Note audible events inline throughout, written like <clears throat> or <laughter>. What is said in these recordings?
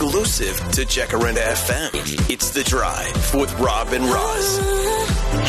exclusive to Jacaranda FM. It's The Drive with Rob and Roz.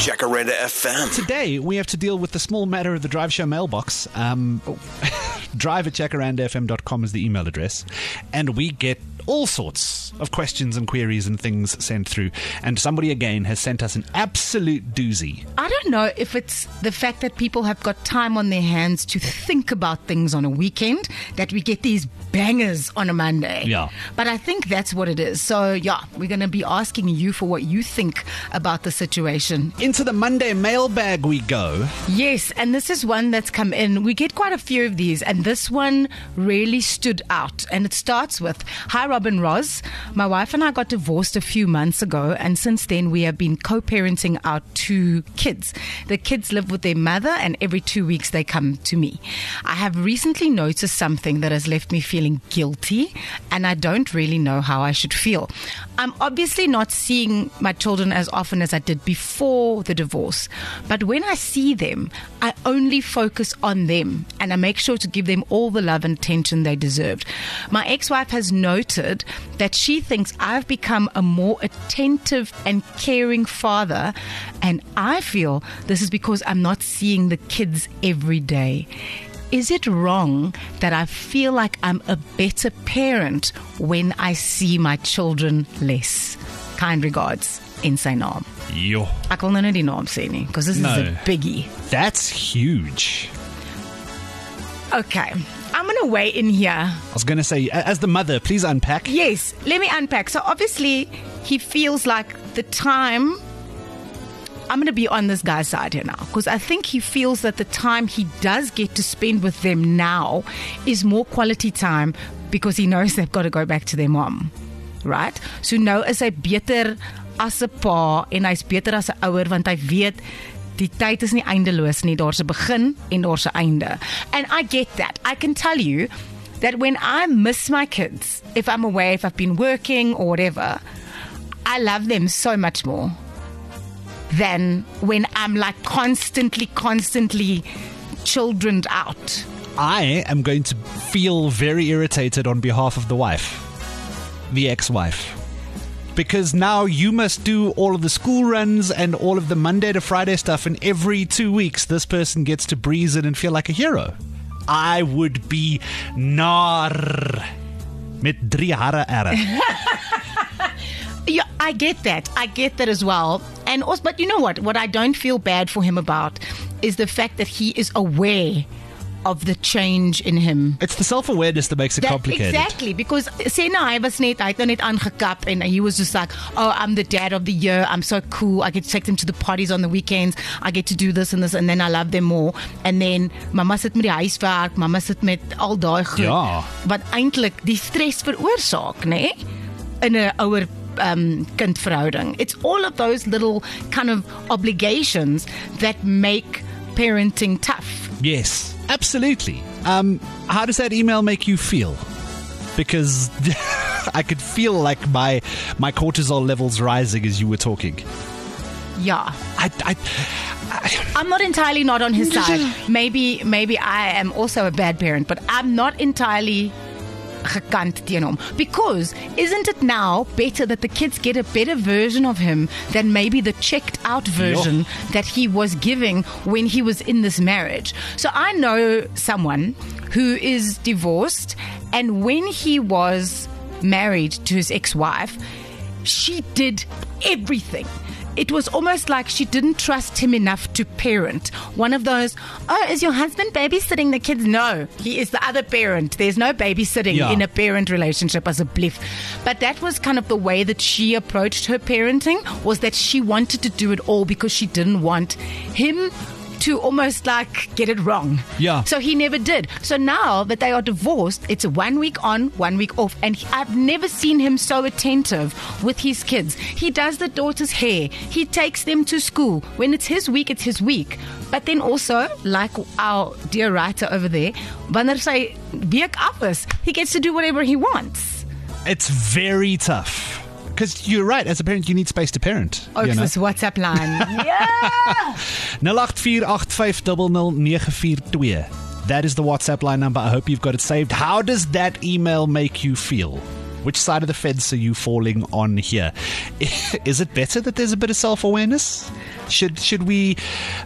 Jacaranda FM. Today, we have to deal with the small matter of the Drive Show mailbox. Um, <laughs> drive at jacarandafm.com is the email address. And we get all sorts of questions and queries and things sent through. And somebody again has sent us an absolute doozy. I don't know if it's the fact that people have got time on their hands to think about things on a weekend that we get these bangers on a Monday. Yeah. But I think that's what it is. So, yeah, we're going to be asking you for what you think about the situation. Into the Monday mailbag we go. Yes, and this is one that's come in. We get quite a few of these, and this one really stood out. And it starts with Hi, Rob and Roz. My wife and I got divorced a few months ago, and since then we have been co parenting our two kids. The kids live with their mother, and every two weeks they come to me. I have recently noticed something that has left me feeling guilty, and I don't really know how I should feel. I'm obviously not seeing my children as often as I did before the divorce, but when I see them, I only focus on them and I make sure to give them all the love and attention they deserved. My ex wife has noted that she thinks I've become a more attentive and caring father, and I feel this is because I'm not seeing the kids every day. Is it wrong that I feel like I'm a better parent when I see my children less? Kind regards, in sy naam. Yo. Ek wil nou nie die naam sê nie, because this No. is a biggie. That's huge. Okay, I'm going to weigh in here. I was going to say, as the mother, please unpack. Yes, let me unpack. So obviously, he feels like the time. I'm going to be on this guy's side here now because I think he feels that the time he does get to spend with them now is more quality time because he knows they've got to go back to their mom. Right? So nou is hy beter as 'n pa en hy's beter as 'n ouer want hy weet die tyd is nie eindeloos nie. Daar's 'n begin en daar's 'n einde. And I get that. I can tell you that when I miss my kids, if I'm away, if I've been working or whatever, I love them so much more than when I'm like constantly, constantly childrened out. I am going to feel very irritated on behalf of the wife, the ex wife. Because now you must do all of the school runs and all of the Monday to Friday stuff, and every two weeks this person gets to breeze it and feel like a hero. I would be nar met drie harre. <laughs> Yeah, I get that. I get that as well. And also, but you know what? What I don't feel bad for him about is the fact that he is aware of the change in him. It's the self awareness that makes it That- complicated. exactly because sê nou hy was net nou net aangekap and he was just like oh I'm the dad of the year. I'm so cool. I get to take them to the parties on the weekends. I get to do this and this and then I love them more. And then mamma sit met die huiswerk mamma sit met al daai goed. Ja. wat eintlik die stres veroorsaak nê in 'n ouer um kindverhouding. It's all of those little kind of obligations that make parenting tough. Yes, absolutely. Um, how does that email make you feel? Because <laughs> I could feel like my my cortisol levels rising as you were talking. yeah I, I, I'm not entirely not on his <laughs> side. Maybe maybe I am also a bad parent, but I'm not entirely gekant teen hom. Because isn't it now better that the kids get a better version of him than maybe the checked out version that he was giving when he was in this marriage? So i know someone who is divorced and when he was married to his ex-wife she did everything it was almost like she didn't trust him enough to parent. One of those, oh, is your husband babysitting the kids? No, he is the other parent. There's no babysitting Yeah. in a parent relationship as a bliff. But that was kind of the way that she approached her parenting was that she wanted to do it all because she didn't want him to almost like get it wrong. Yeah. So he never did. So now that they are divorced, it's one week on, one week off. And he- I've never seen him so attentive with his kids. He does the daughter's hair, he takes them to school. When it's his week, it's his week. But then also, like our dear writer over there, wanneer sy week af is, he gets to do whatever he wants. it's very tough. Because you're right, as a parent, you need space to parent. Ook you know? soos WhatsApp line. <laughs> yeah. 0848500942. That is the WhatsApp line number. I hope you've got it saved. How does that email make you feel? Which side of the fence are you falling on here? <laughs> Is it better that there's a bit of self awareness? Should should we?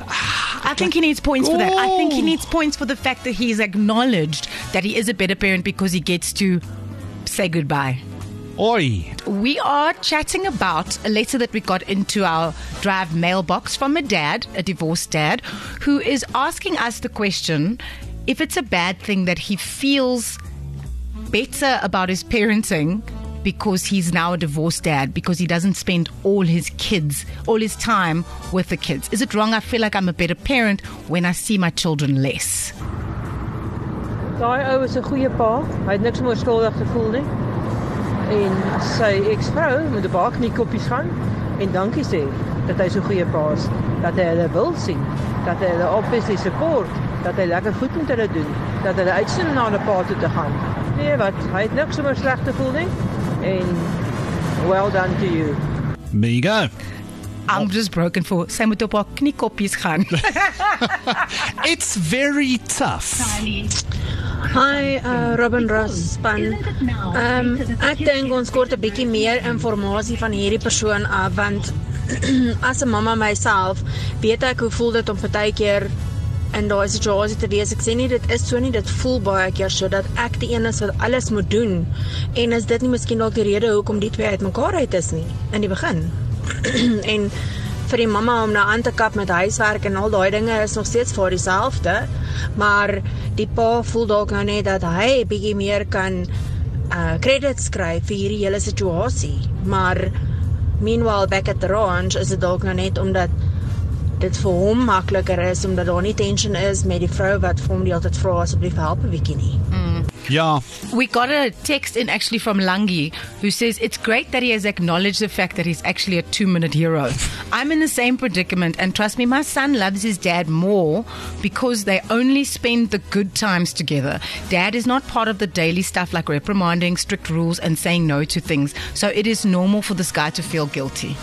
I think he needs points for that. I think he Oh. needs points for the fact that he's acknowledged that he is a better parent because he gets to say goodbye. Oi, We are chatting about a letter that we got into our drive mailbox from a dad, a divorced dad, who is asking us the question if it's a bad thing that he feels better about his parenting because he's now a divorced dad because he doesn't spend all his kids, all his time with the kids. Is it wrong? I feel like I'm a better parent when I see my children less. Daai ou is 'n goeie pa. Hy het niks meer skuldig gevoel nie. En sy eksvrou moet 'n paar kniekoppies gaan en dankie sê dat hy so goeie pa is, dat hy hulle wil sien, dat hy hulle obviously support, dat hy lekker goed met hulle doen, dat hulle uitsien na 'n pa toe te gaan. Nee, wat? Hy het niks meer sleg te voel nie. En well done to you. there you go. I'm just broken for sy moet op haar kniekoppies gaan. <laughs> It's very tough. Hi, uh, Robin Ross span. Ehm um, ek dink ons kort 'n bietjie meer inligting van hierdie persoon af want <clears throat> as 'n mamma myself weet ek hoe voel dit om partykeer in daai situasie te wees. Ek sê nie dit is so nie, dit voel baie keer so dat ek die een is wat alles moet doen. En is dit nie miskien dalk die rede hoekom die twee uitmekaar uit is nie in die begin? <clears throat> en vir die mamma om nou aan te kap met huiswerk en al daai dinge is nog steeds vir dieselfde. Maar die pa voel dalk nou net dat hy bietjie meer kan uh credit skryf vir hierdie hele situasie. Maar meanwhile back at the ranch is dit dalk nou net omdat dit vir hom makliker is omdat daar nie tension is met die vrou wat vir hom die hele tyd vra asseblief help 'n bietjie nie. Yeah. We got a text in actually from Langi who says it's great that he has acknowledged the fact that he's actually a two minute hero. I'm in the same predicament, and trust me, my son loves his dad more because they only spend the good times together. Dad is not part of the daily stuff like reprimanding, strict rules, and saying no to things. So it is normal for this guy to feel guilty.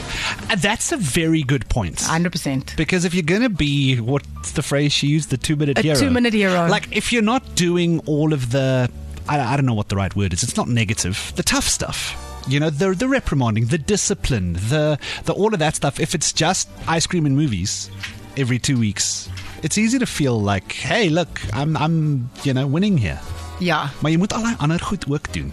And that's a very good point. 100%. Because if you're going to be, what's the phrase she used? The two minute A hero. two-minute hero. Like, if you're not doing all of the, I, I don't know what the right word is, it's not negative, the tough stuff. You know, the, the reprimanding, the discipline, the, the all of that stuff. If it's just ice cream and movies every two weeks, it's easy to feel like, hey, look, I'm, I'm you know, winning here. Yeah. Maar jy moet allerlei ander goed ook doen.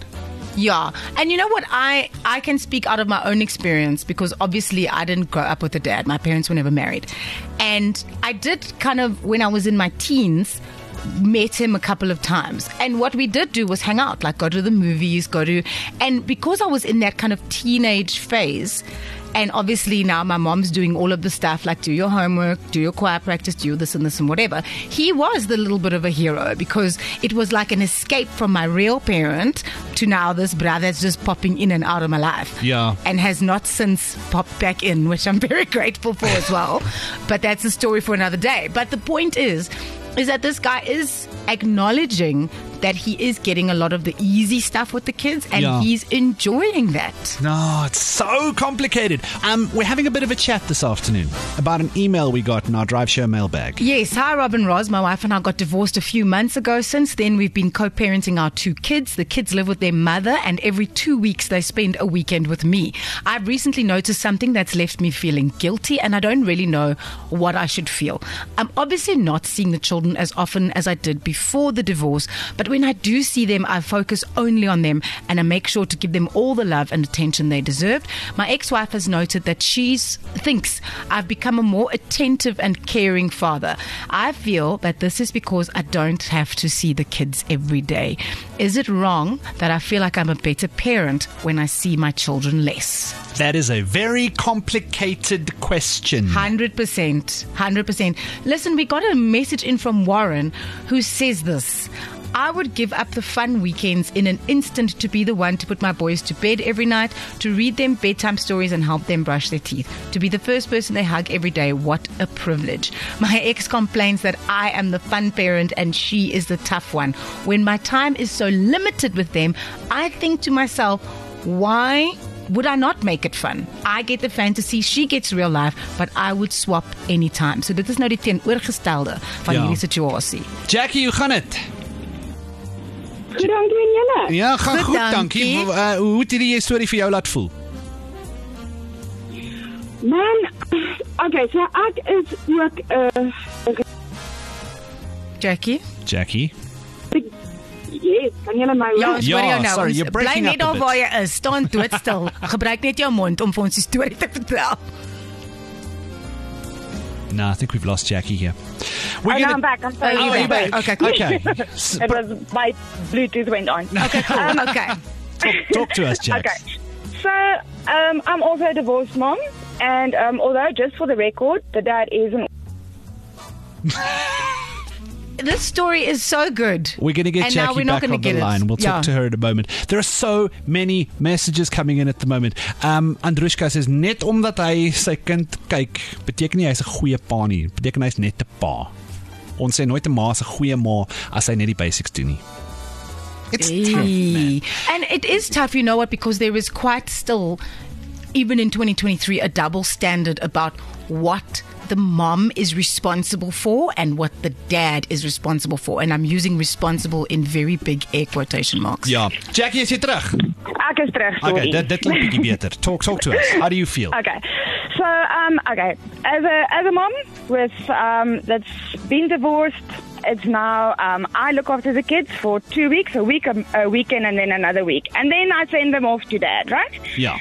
Yeah. And you know what? I, I can speak out of my own experience because obviously I didn't grow up with a dad. My parents were never married. And I did kind of, when I was in my teens, met him a couple of times. And what we did do was hang out, like go to the movies, go to. And because I was in that kind of teenage phase, and obviously now my mom's doing all of the stuff like do your homework, do your choir practice, do this and this and whatever. He was the little bit of a hero because it was like an escape from my real parent to now this brother that's just popping in and out of my life. Yeah. And has not since popped back in, which I'm <laughs> very grateful for as well. <laughs> but that's a story for another day. But the point is, is that this guy is acknowledging that he is getting a lot of the easy stuff with the kids and Yeah. he's enjoying that. No, it's so complicated. Um, we're having a bit of a chat this afternoon about an email we got in our drive show mailbag. Yes, hi Rob and Roz. My wife and I got divorced a few months ago. Since then, we've been co parenting our two kids. The kids live with their mother, and every two weeks they spend a weekend with me. I've recently noticed something that's left me feeling guilty, and I don't really know what I should feel. I'm obviously not seeing the children as often as I did before the divorce, but when I do see them, I focus only on them and I make sure to give them all the love and attention they deserved. My ex wife has noted that she thinks I've become a more attentive and caring father. I feel that this is because I don't have to see the kids every day. Is it wrong that I feel like I'm a better parent when I see my children less? That is a very complicated question. 100%. 100%. Listen, we got a message in from Warren who says this. I would give up the fun weekends in an instant to be the one to put my boys to bed every night, to read them bedtime stories and help them brush their teeth, to be the first person they hug every day. What a privilege. My ex complains that I am the fun parent and she is the tough one. When my time is so limited with them, I think to myself, why would I not make it fun? I get the fantasy, she gets real life, but I would swap anytime. So dit is nou die teenoorgestelde van Ja. hierdie situasie. Jackie, hoe gaan dit? Goed, dankie en julle. Ja, gaan Goed, goed, dankie. dankie. Uh, hoe het hierdie storie vir jou laat voel? Man, okay, so ek is ook 'n uh, Jackie? Jackie. yes, kan julle my Ja, hoor? Ja, hoor jou nou. sorry, you're bly breaking net up a daar bit. waar jy is. Staan doodstil. <laughs> Gebruik net jou mond om vir ons die storie te vertel. No, I think we've lost Jackie here. We're Oh, gonna- I'm back. I'm sorry. Oh, you're back. back. Okay, cool. Okay. <laughs> It was my Bluetooth went on. <laughs> Okay, cool. okay. talk, talk to us, Jack. Okay. So, um, I'm also a divorced mom, and um, although just for the record, the dad is an <laughs> This story is so good. We're going to get And now Jackie we're not back gonna on the get it. line. We'll Yeah. talk to her in a moment. There are so many messages coming in at the moment. Um Andrushka says net omdat hy sy kind kyk, beteken nie hy's 'n goeie pa nie. Beteken hy's net 'n pa. Ons sê nooit 'n ma is 'n goeie ma as hy net die basics doen nie. It's tough, man. And it is tough, you know what, because there is quite still, even in 2023, a double standard about what the mom is responsible for and what the dad is responsible for. And I'm using responsible in very big air quotation marks. Ja, Jackie is jy terug? Ek is terug, sorry. Okay, dit dit klink bietjie beter. Talk talk to us. How do you feel? Okay. So, um, okay, as a as a mom with um, that's been divorced, it's now um, I look after the kids for two weeks, a week, a, a weekend, and then another week, and then I send them off to dad, right? Yeah.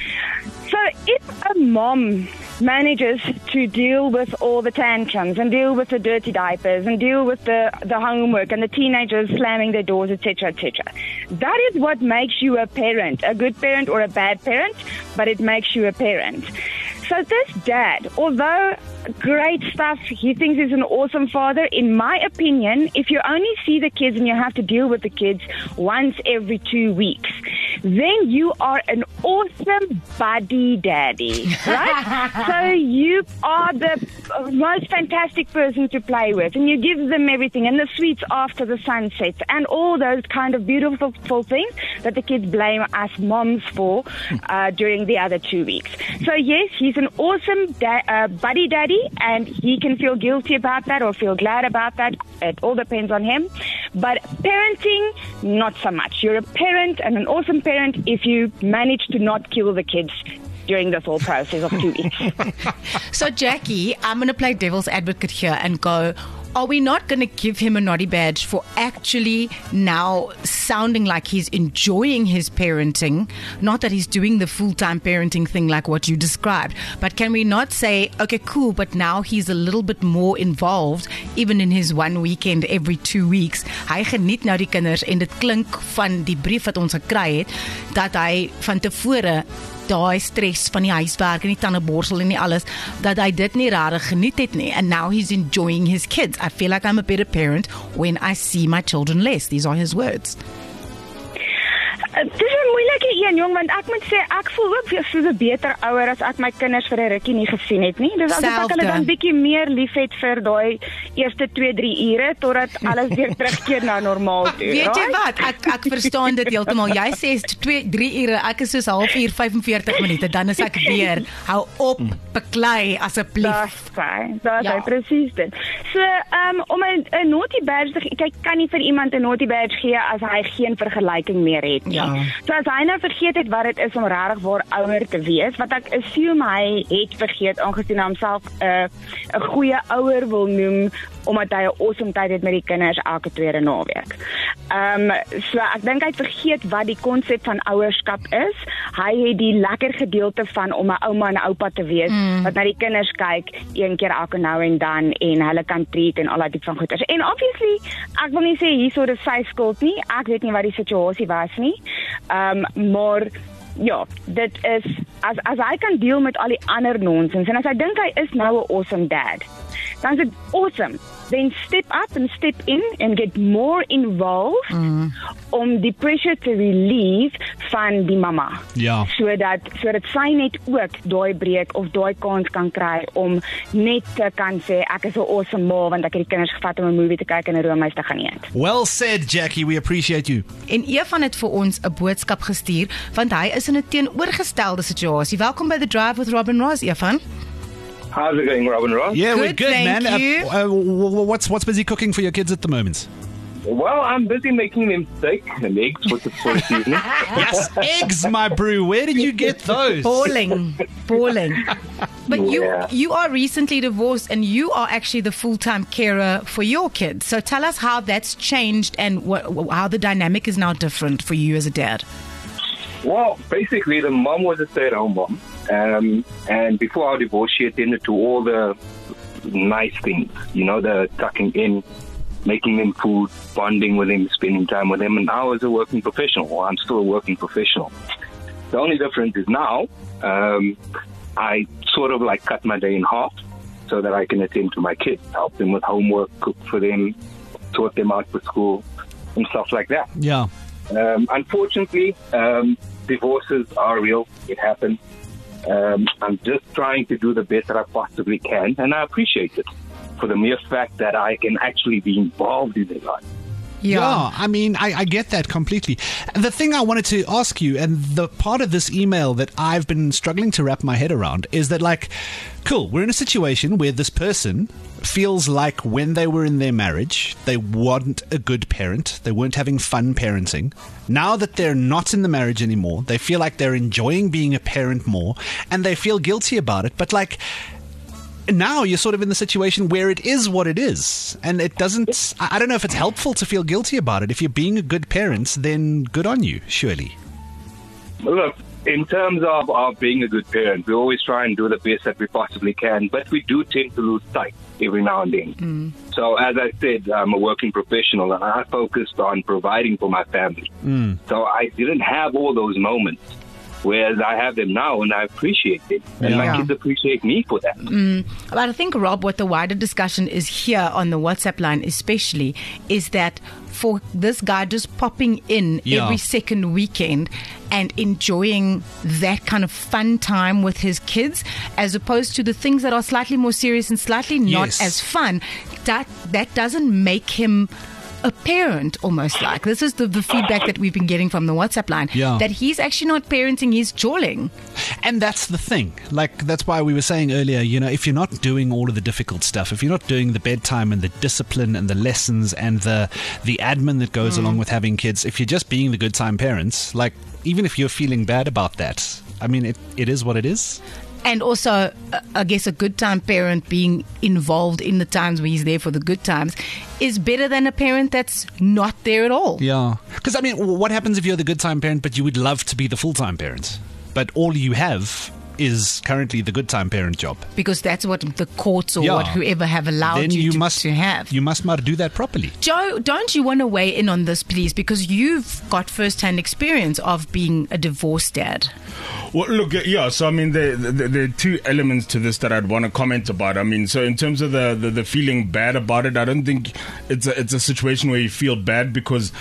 So if a mom manages to deal with all the tantrums and deal with the dirty diapers and deal with the, the homework and the teenagers slamming their doors, etc., etc., that is what makes you a parent, a good parent or a bad parent, but it makes you a parent. So this dad, although great stuff, he thinks he's an awesome father. In my opinion, if you only see the kids and you have to deal with the kids once every two weeks, then you are an awesome buddy daddy, right? <laughs> so you are the most fantastic person to play with, and you give them everything and the sweets after the sun sets and all those kind of beautiful things that the kids blame us moms for uh, during the other two weeks. So yes, he's an awesome da- uh, buddy daddy, and he can feel guilty about that or feel glad about that. It all depends on him. But parenting, not so much. You're a parent and an awesome parent if you manage to not kill the kids during this whole process of two weeks. <laughs> So, Jackie, I'm going to play devil's advocate here and go. Are we not going to give him a naughty badge for actually now sounding like he's enjoying his parenting? Not that he's doing the full time parenting thing like what you described, but can we not say, okay, cool, but now he's a little bit more involved, even in his one weekend every two weeks? Hy geniet nou die kinders en dit klink van die brief wat ons gekry het dat hy van tevore daai stres van die huiswerk en die tandeborsel en nie alles dat hy dit nie regtig geniet het nie. And now he's enjoying his kids. I feel like i'm a better parent when i see my children less. These are his words. Dit jong want ek moet sê ek voel ook weer soos 'n beter ouer as ek my kinders vir 'n rukkie nie gesien het nie. Dis asof ek hulle dan bietjie meer liefhet vir daai eerste 2-3 ure totdat alles weer <laughs> terugkeer na normaal toe. weet jy right? wat ek ek verstaan dit heeltemal jy sê 2 3 ure ek is soos halfuur 45 minute dan is ek weer hou op beklei asseblief Dis. Dis Ja. presies dit. So, um, om 'n 'n naughty badge te kyk kan nie vir iemand 'n naughty badge gee as hy geen vergelyking meer het nie. Ja. So as hy nou vergeet het wat dit is om regtig waar ouer te wees, wat ek assume hy het vergeet aangesien hy homself 'n uh, 'n goeie ouer wil noem omdat hy 'n awesome tyd het met die kinders elke tweede naweek. Ehm um, so ek dink hy het vergeet wat die konsep van ouerskap is. Hy het die lekker gedeelte van om 'n ouma en oupa te wees mm. wat na die kinders kyk een keer elke nou en dan en hulle kan treat en al daai tipe van goeders. En obviously, ek wil nie sê hierso dis sy skuld nie. Ek weet nie wat die situasie was nie. Ehm um, maar ja, dit is as as hy kan deel met al die ander nonsens en as hy dink hy is nou 'n awesome dad. Dan is dit awesome. Then step up and step in and get more involved mm. om die pressure te relieve van die mamma Ja. sodat sodat sy net ook daai breek of daai kans kan kry om net te kan sê ek is 'n awesome ma want ek het die kinders gevat om 'n movie te kyk en 'n roomys te gaan eet. Well said, Jackie. We appreciate you. en Evan het vir ons 'n boodskap gestuur want hy is in 'n teenoorgestelde situasie welkom by the drive with Robin Ross Evan How's it going, Rob and Roz? Yeah, we're Good, good, thank man. you. Uh, uh, wh- wh- what's what's busy cooking for your kids at the moment? Well, I'm busy making them steak and eggs for the, for this evening. <laughs> Yes, eggs, my brew. Where did you get those? Balling, balling. But Yeah. you you are recently divorced and you are actually the full time carer for your kids. So tell us how that's changed and what, how the dynamic is now different for you as a dad. Well, basically, the mom was a stay-at-home mom, um, and before our divorce, she attended to all the nice things. You know, the tucking in, making them food, bonding with them, spending time with them. And I was a working professional. I'm still a working professional. The only difference is now, um, I sort of like cut my day in half so that I can attend to my kids, help them with homework, cook for them, sort them out for school, and stuff like that. Yeah. Um, unfortunately, um, divorces are real. It happens. Um, I'm just trying to do the best that I possibly can, and I appreciate it for the mere fact that I can actually be involved in their life. Yeah, I mean, I, I get that completely. The thing I wanted to ask you, and the part of this email that I've been struggling to wrap my head around, is that, like, cool, we're in a situation where this person feels like when they were in their marriage, they weren't a good parent, they weren't having fun parenting. Now that they're not in the marriage anymore, they feel like they're enjoying being a parent more, and they feel guilty about it. But, like, now you're sort of in the situation where it is what it is and it doesn't i don't know if it's helpful to feel guilty about it if you're being a good parent then good on you surely Look, in terms of, of being a good parent, we always try and do the best that we possibly can, but we do tend to lose sight every now and then. Mm. So, as I said, I'm a working professional and I focused on providing for my family. Mm. So, I didn't have all those moments. Whereas I have them now and I appreciate them. And Yeah. my kids appreciate me for that. Mm. But I think, Rob, what the wider discussion is here on the WhatsApp line, especially, is that for this guy just popping in Yeah. every second weekend and enjoying that kind of fun time with his kids, as opposed to the things that are slightly more serious and slightly not Yes. as fun, that that doesn't make him. A parent, almost like this is the, the feedback that we've been getting from the WhatsApp line. Yeah. That he's actually not parenting, he's jawling. and that's the thing like that's why we were saying earlier you know if you're not doing all of the difficult stuff if you're not doing the bedtime and the discipline and the lessons and the the admin that goes hmm. along with having kids if you're just being the good time parents like even if you're feeling bad about that i mean it, it is what it is And also, uh, I guess a good time parent being involved in the times where he's there for the good times is better than a parent that's not there at all. Yeah. Because, I mean, what happens if you're the good time parent, but you would love to be the full time parent? But all you have is currently the good time parent job. Because that's what the courts or Yeah. what whoever have allowed then you, you to, must to have. You must not do that properly. Joe, don't you want to weigh in on this, please? Because you've got first hand experience of being a divorced dad. Well, look, uh, yeah. So I mean, there, there, there are two elements to this that I'd want to comment about. I mean, so in terms of the, the the feeling bad about it, I don't think it's a it's a situation where you feel bad because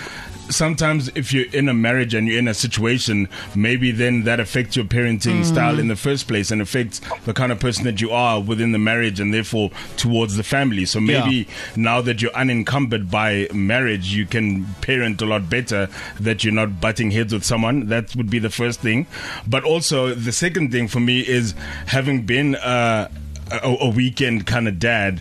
sometimes if you're in a marriage and you're in a situation, maybe then that affects your parenting style in the first place and affects the kind of person that you are within the marriage and therefore towards the family. So maybe now that you're unencumbered by marriage, you can parent a lot better that you're not butting heads with someone. That would be the first thing. But also, the second thing for me is having been uh, a, a weekend kind of dad.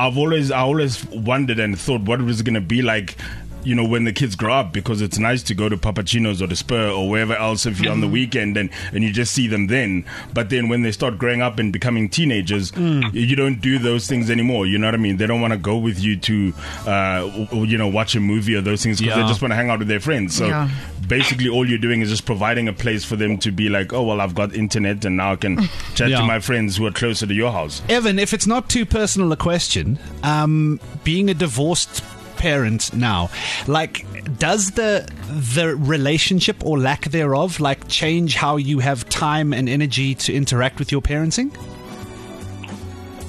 I've always, I always wondered and thought what was it going to be like you know, when the kids grow up, because it's nice to go to Papachino's or the Spur or wherever else if you're on the weekend and, and you just see them then. But then when they start growing up and becoming teenagers, you don't do those things anymore. You know what I mean? They don't want to go with you to, uh, you know, watch a movie or those things because Yeah. they just want to hang out with their friends. So Yeah. basically, all you're doing is just providing a place for them to be like, oh, well, I've got internet and now I can <laughs> chat Yeah. to my friends who are closer to your house. Evan, if it's not too personal a question, um, being a divorced parent now, like, does the the relationship or lack thereof like change how you have time and energy to interact with your parenting?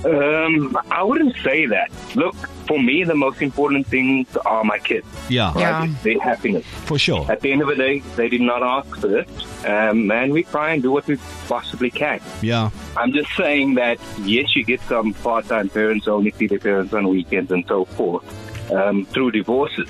Um, I wouldn't say that. Look, for me, the most important things are my kids. Yeah, Yeah. Their happiness. for sure. At the end of the day, they did not ask for this, um, and we try and do what we possibly can. Yeah, I'm just saying that yes, you get some part-time parents only see their parents on weekends and so forth um, through divorces,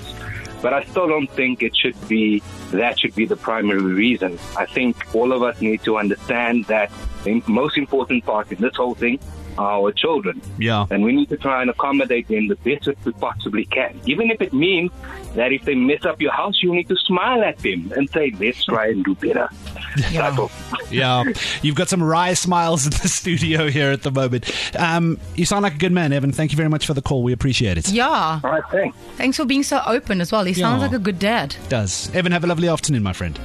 but I still don't think it should be that should be the primary reason. I think all of us need to understand that the most important part in this whole thing are our children. Yeah. And we need to try and accommodate them the best that we possibly can. Even if it means that if they mess up your house, you need to smile at them and say, let's try and do better. <laughs> Yeah. Type Yeah, you've got some wry smiles in the studio here at the moment. Um, you sound like a good man, Evan. Thank you very much for the call. We appreciate it. Yeah. All right, thanks. Thanks for being so open as well. He sounds Yeah. like a good dad. does. Evan, have a lovely afternoon, my friend.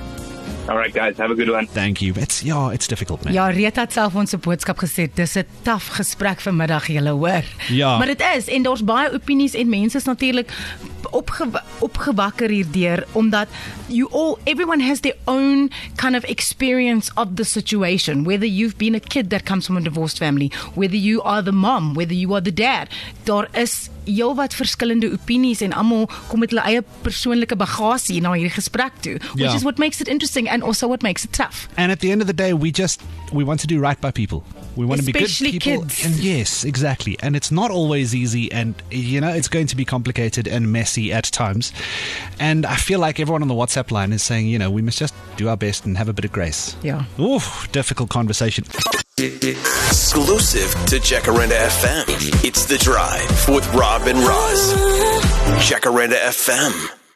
All right, guys, have a good one. Thank you. It's yeah, it's difficult, man. Ja, Rita het self ons 'n boodskap gesê. Dis 'n taaf gesprek vanmiddag, julle hoor. Ja. Maar dit is en daar's baie opinies en mense is natuurlik opge opgewakker hierdeur omdat you all everyone has their own kind of experience of the situation whether you've been a kid that comes from a divorced family whether you are the mom whether you are the dad daar is heelwat verskillende opinies en almal kom met hulle eie persoonlike bagasie na hierdie gesprek toe which Ja. is what makes it interesting and also what makes it tough And at the end of the day, we just we want to do right by people. We want Especially to be good people. kids. And yes, exactly. And it's not always easy, and you know it's going to be complicated and messy at times. And I feel like everyone on the WhatsApp line is saying, you know, we must just do our best and have a bit of grace. Yeah. Oof, difficult conversation. Exclusive to Jacaranda FM. It's The Drive with Rob and Roz. Jacaranda FM.